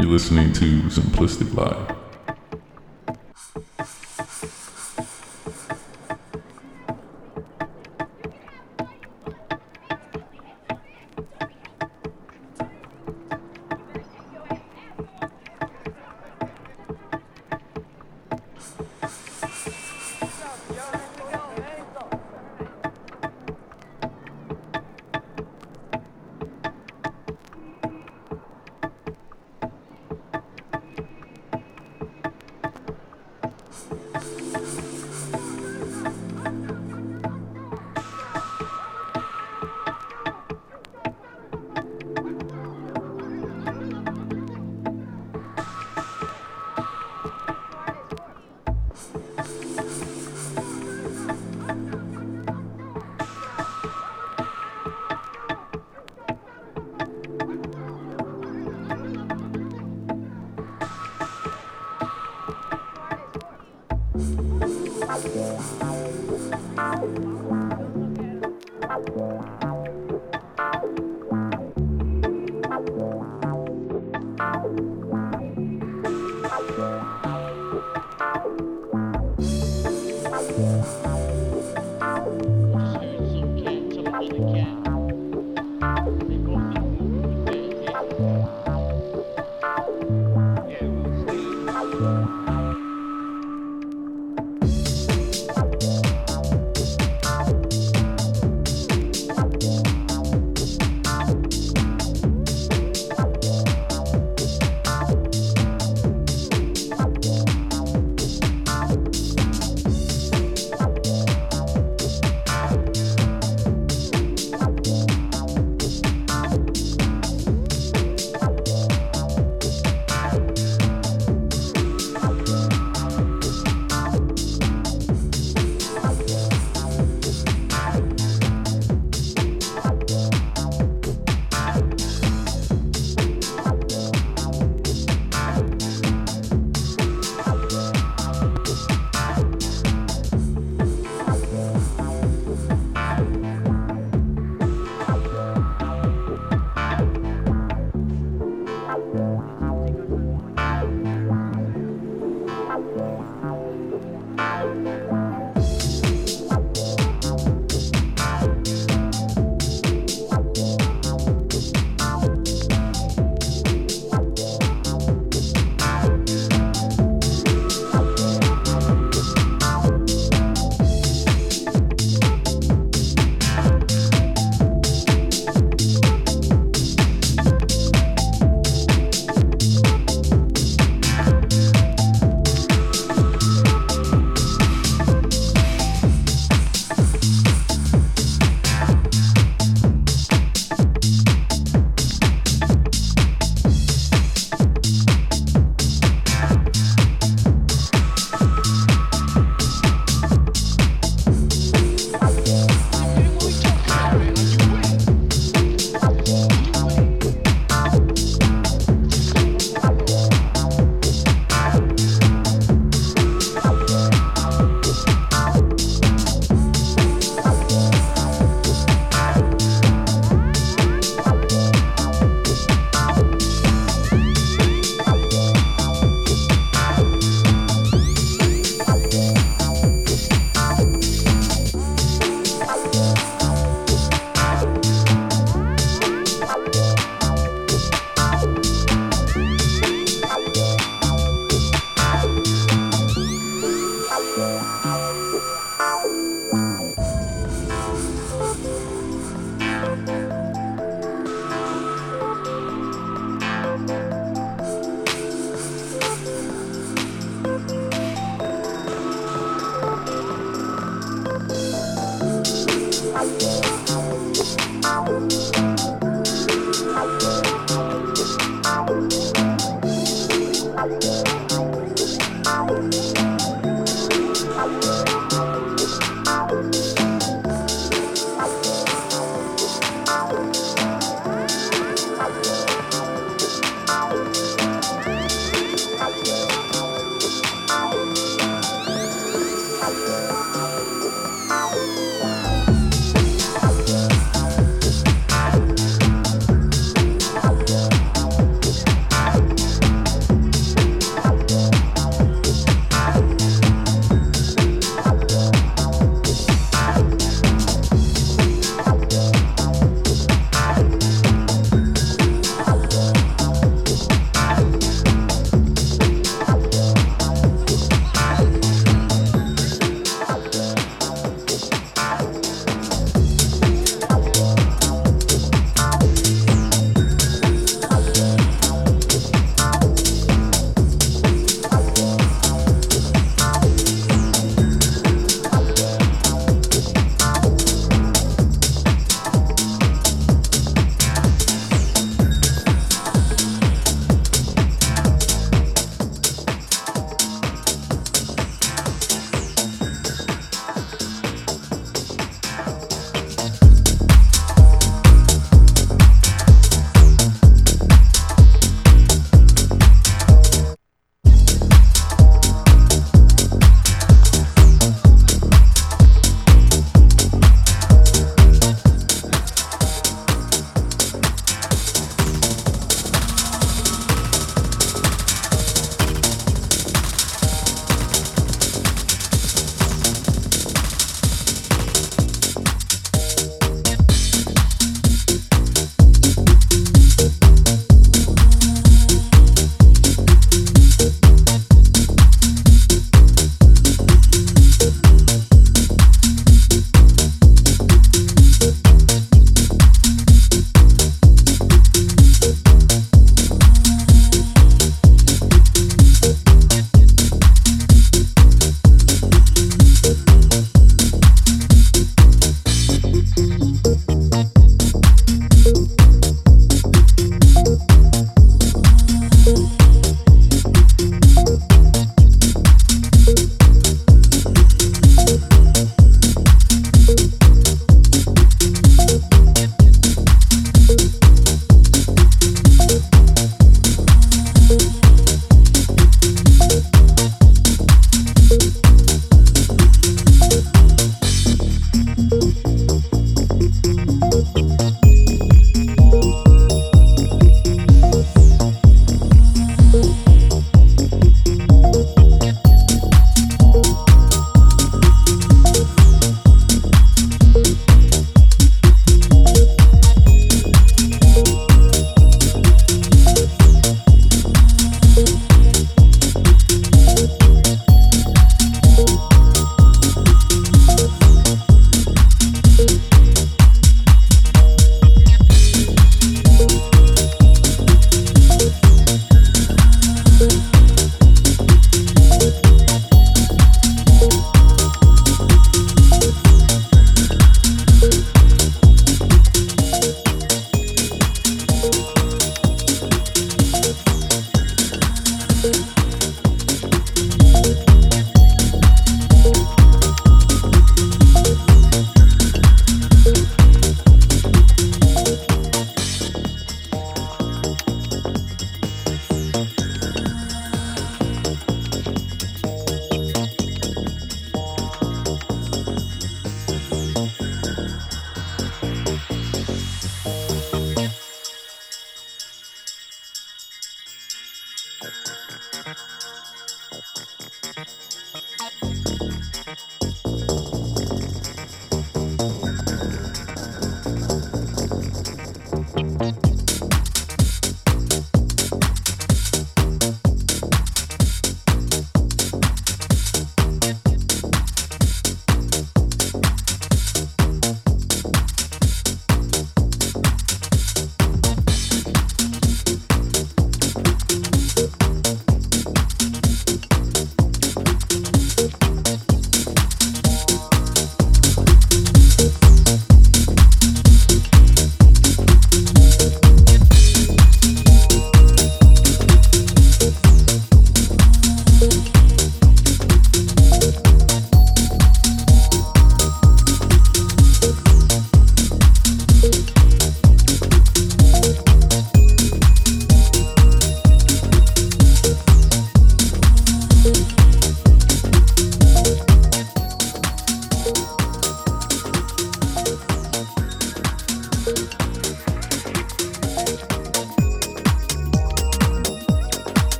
You're listening to Simplistic Live.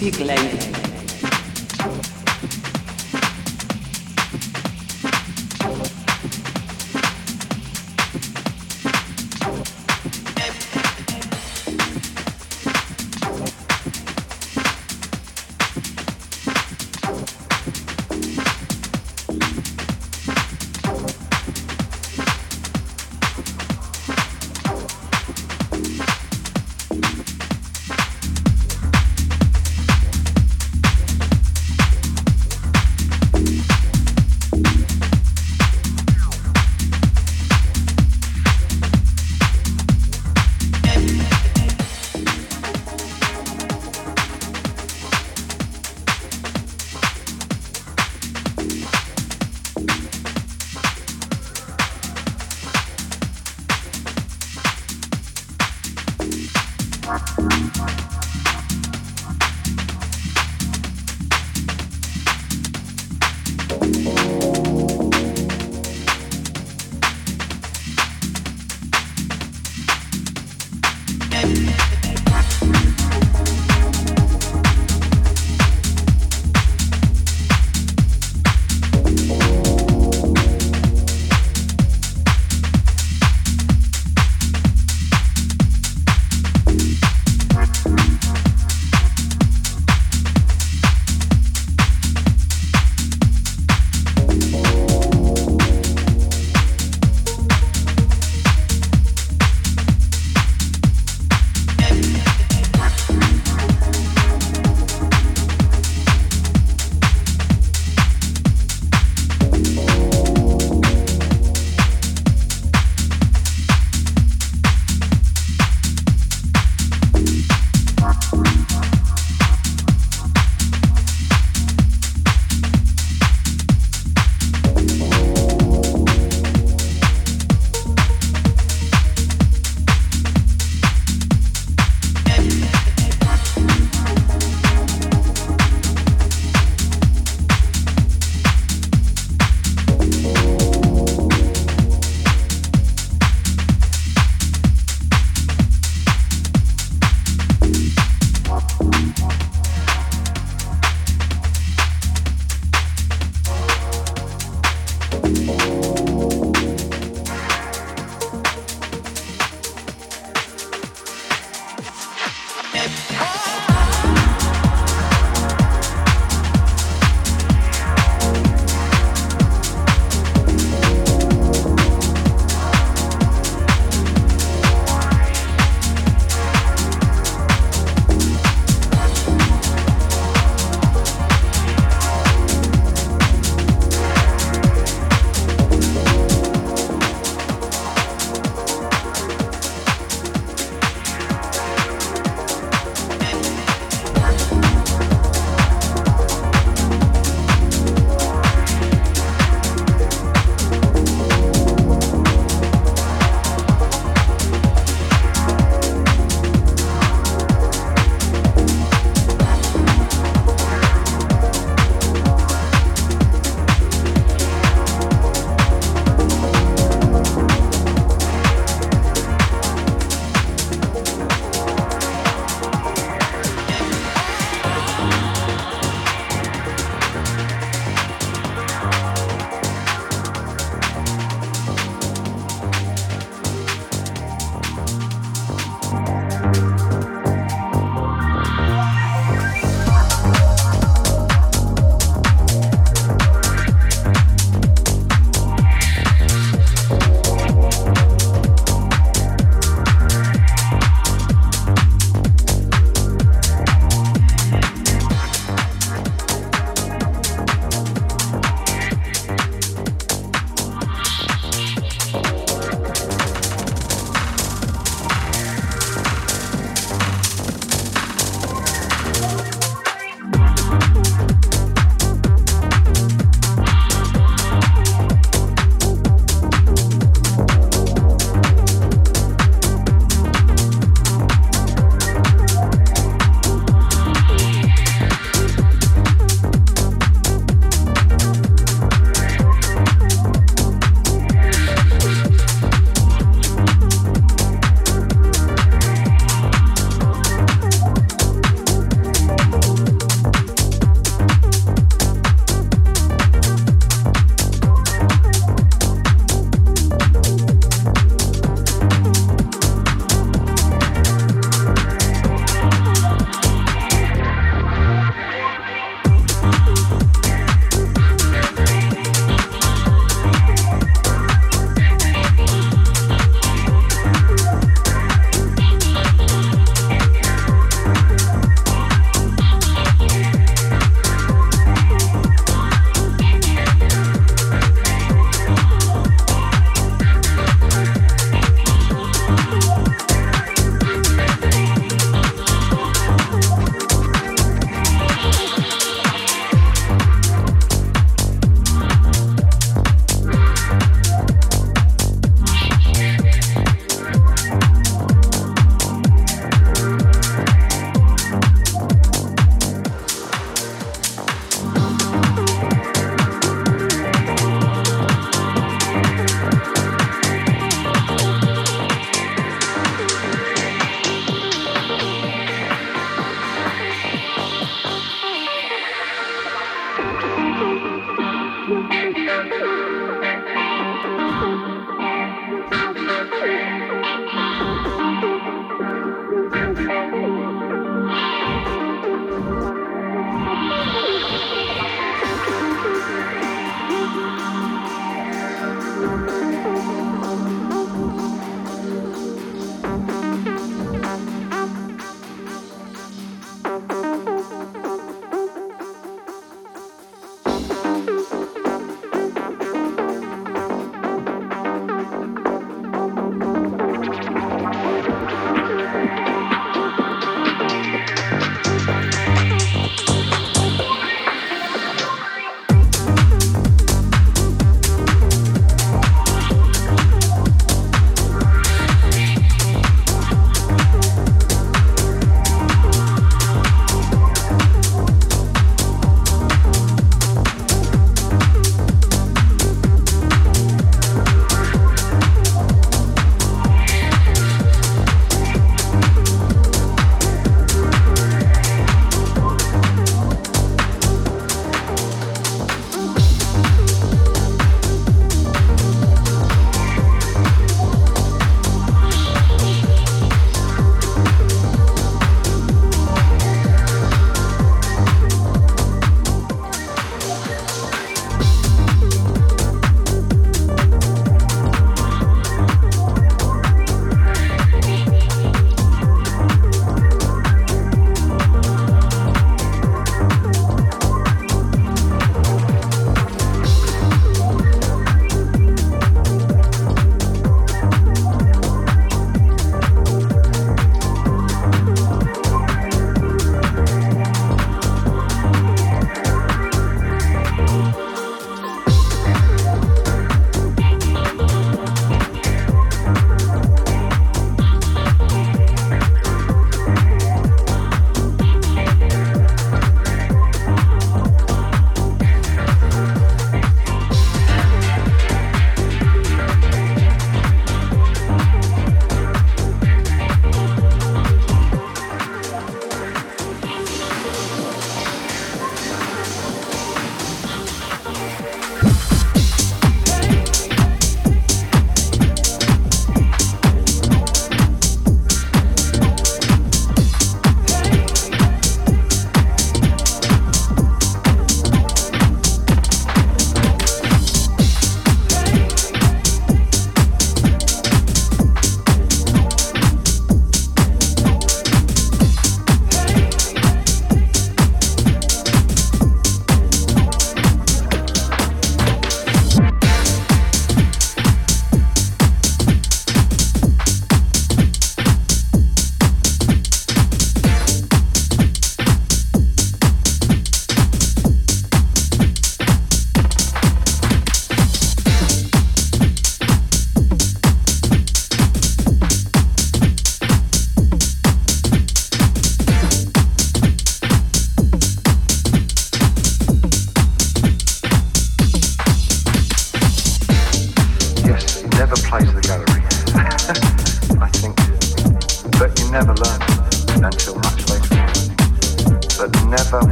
Simplistic Life.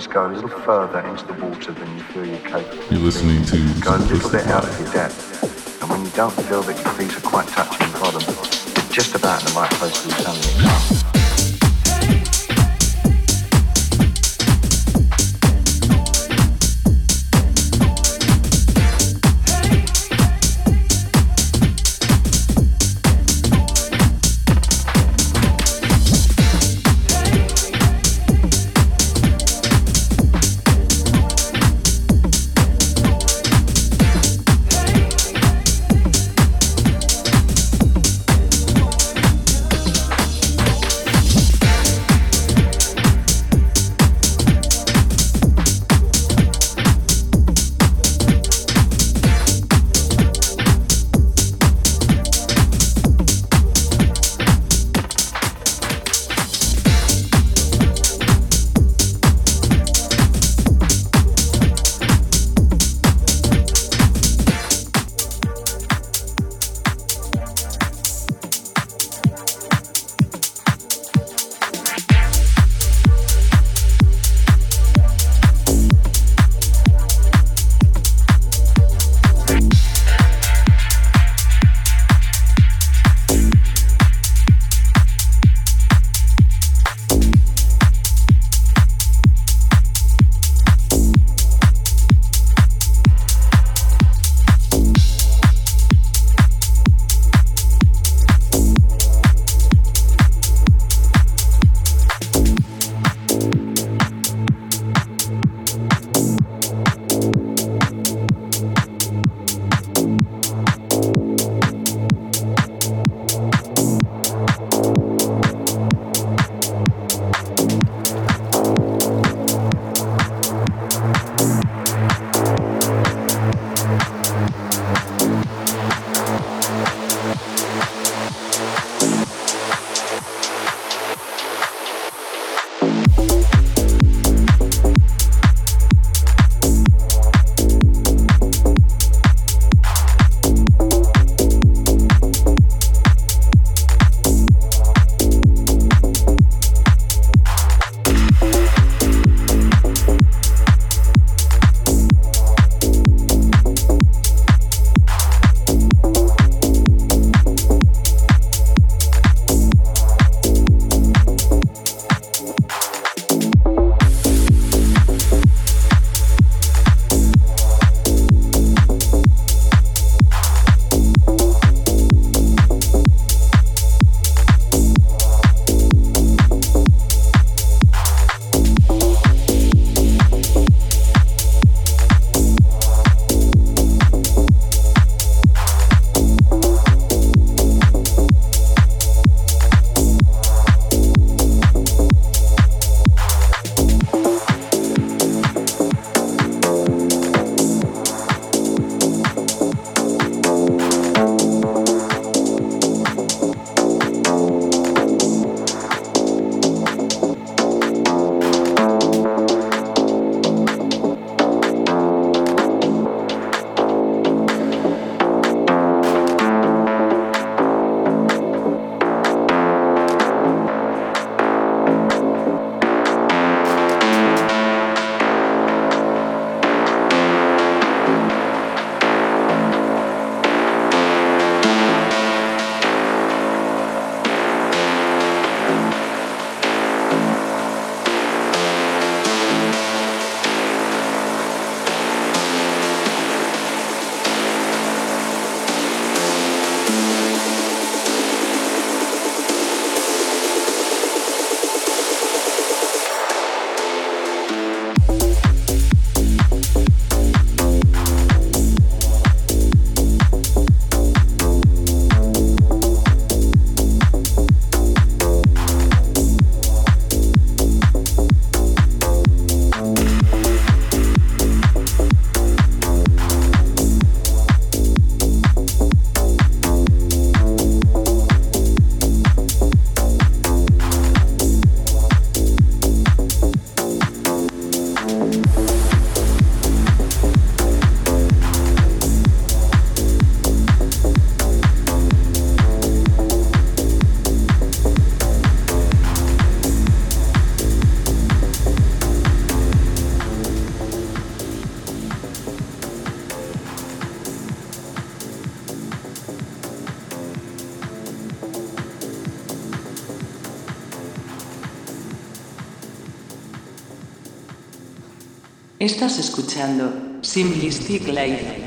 Always go a little further into the water than you feel you're capable. You're listening to go a little bit out of your depth, and when you don't feel that your feet are quite touching the bottom, you're just about in the right place to do something. Estás escuchando Simplistic Life.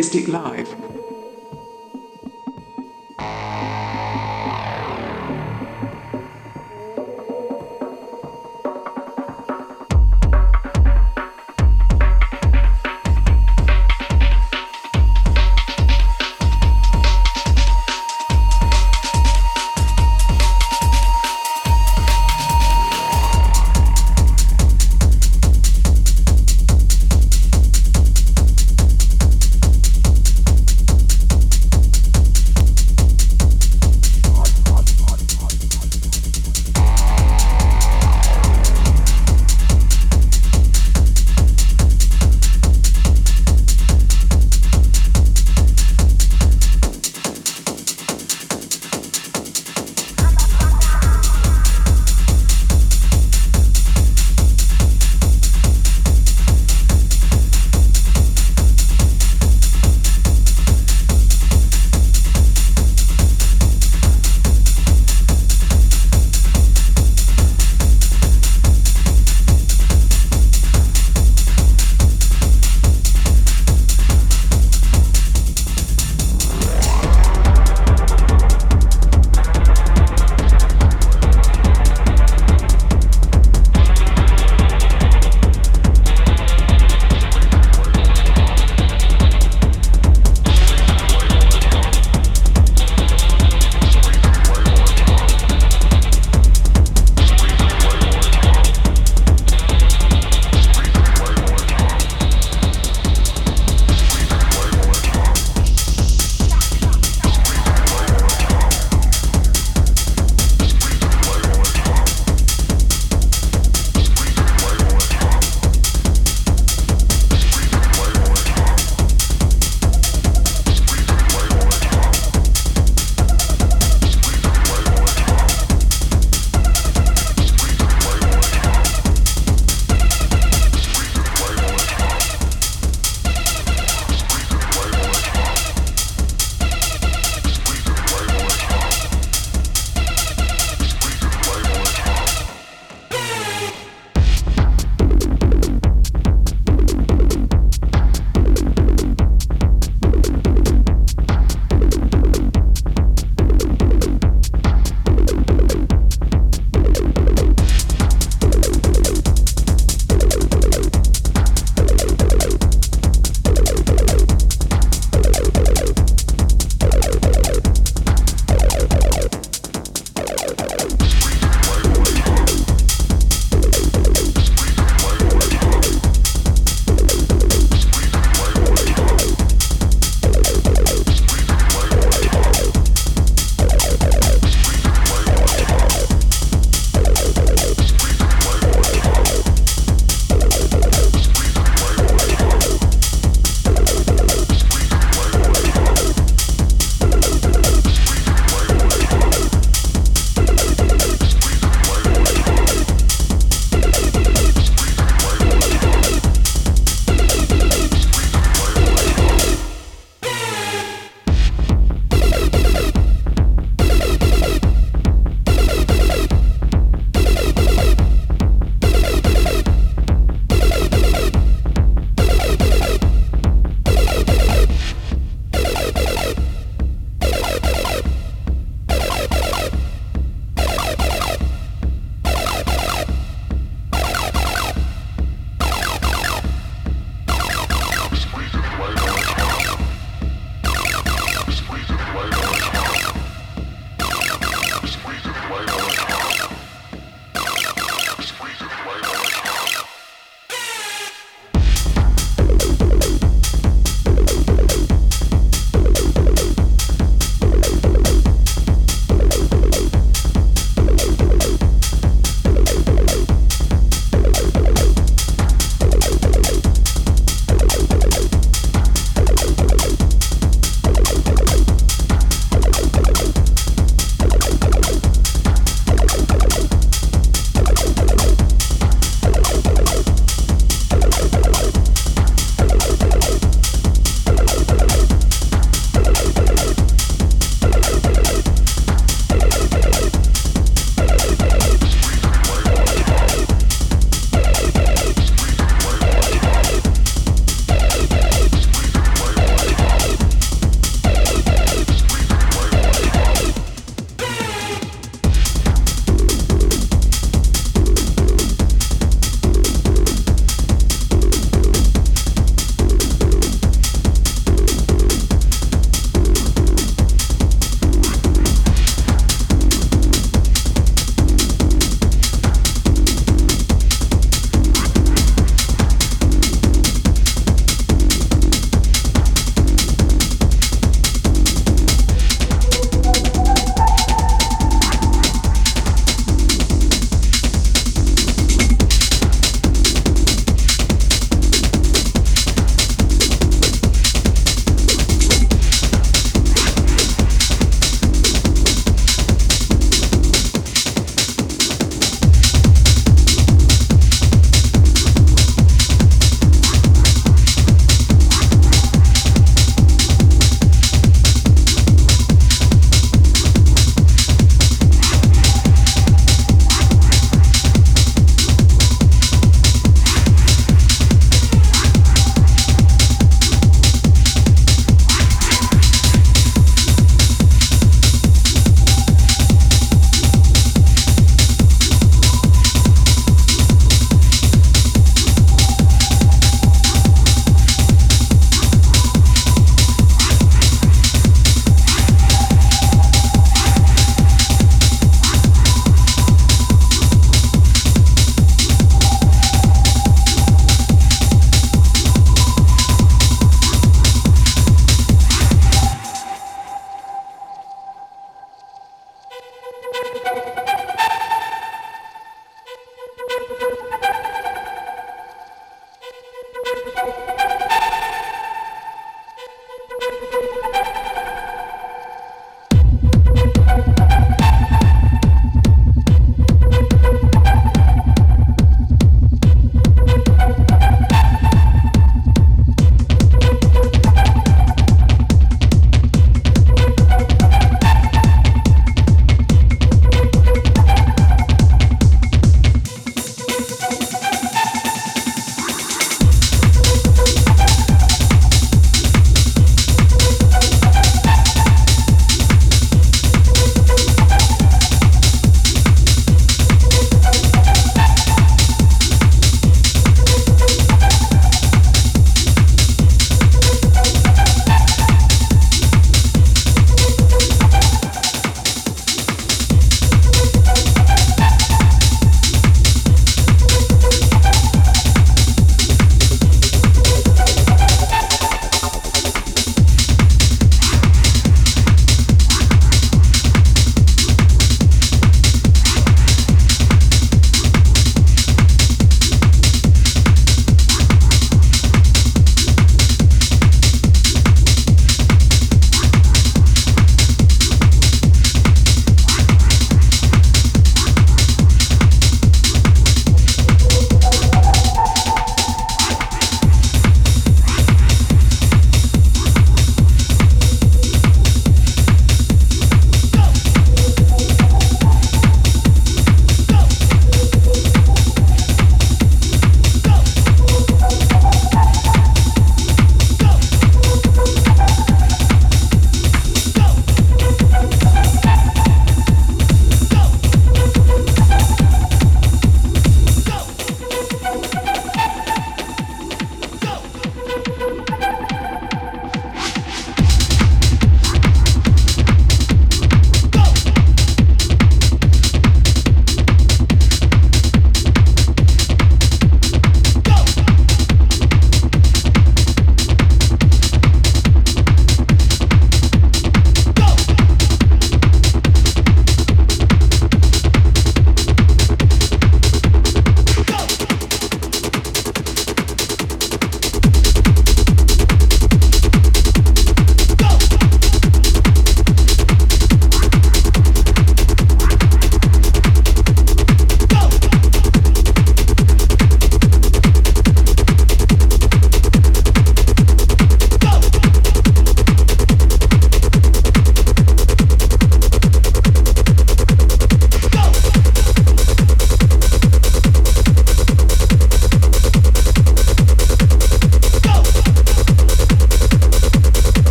To Simplistic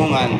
lingkungan.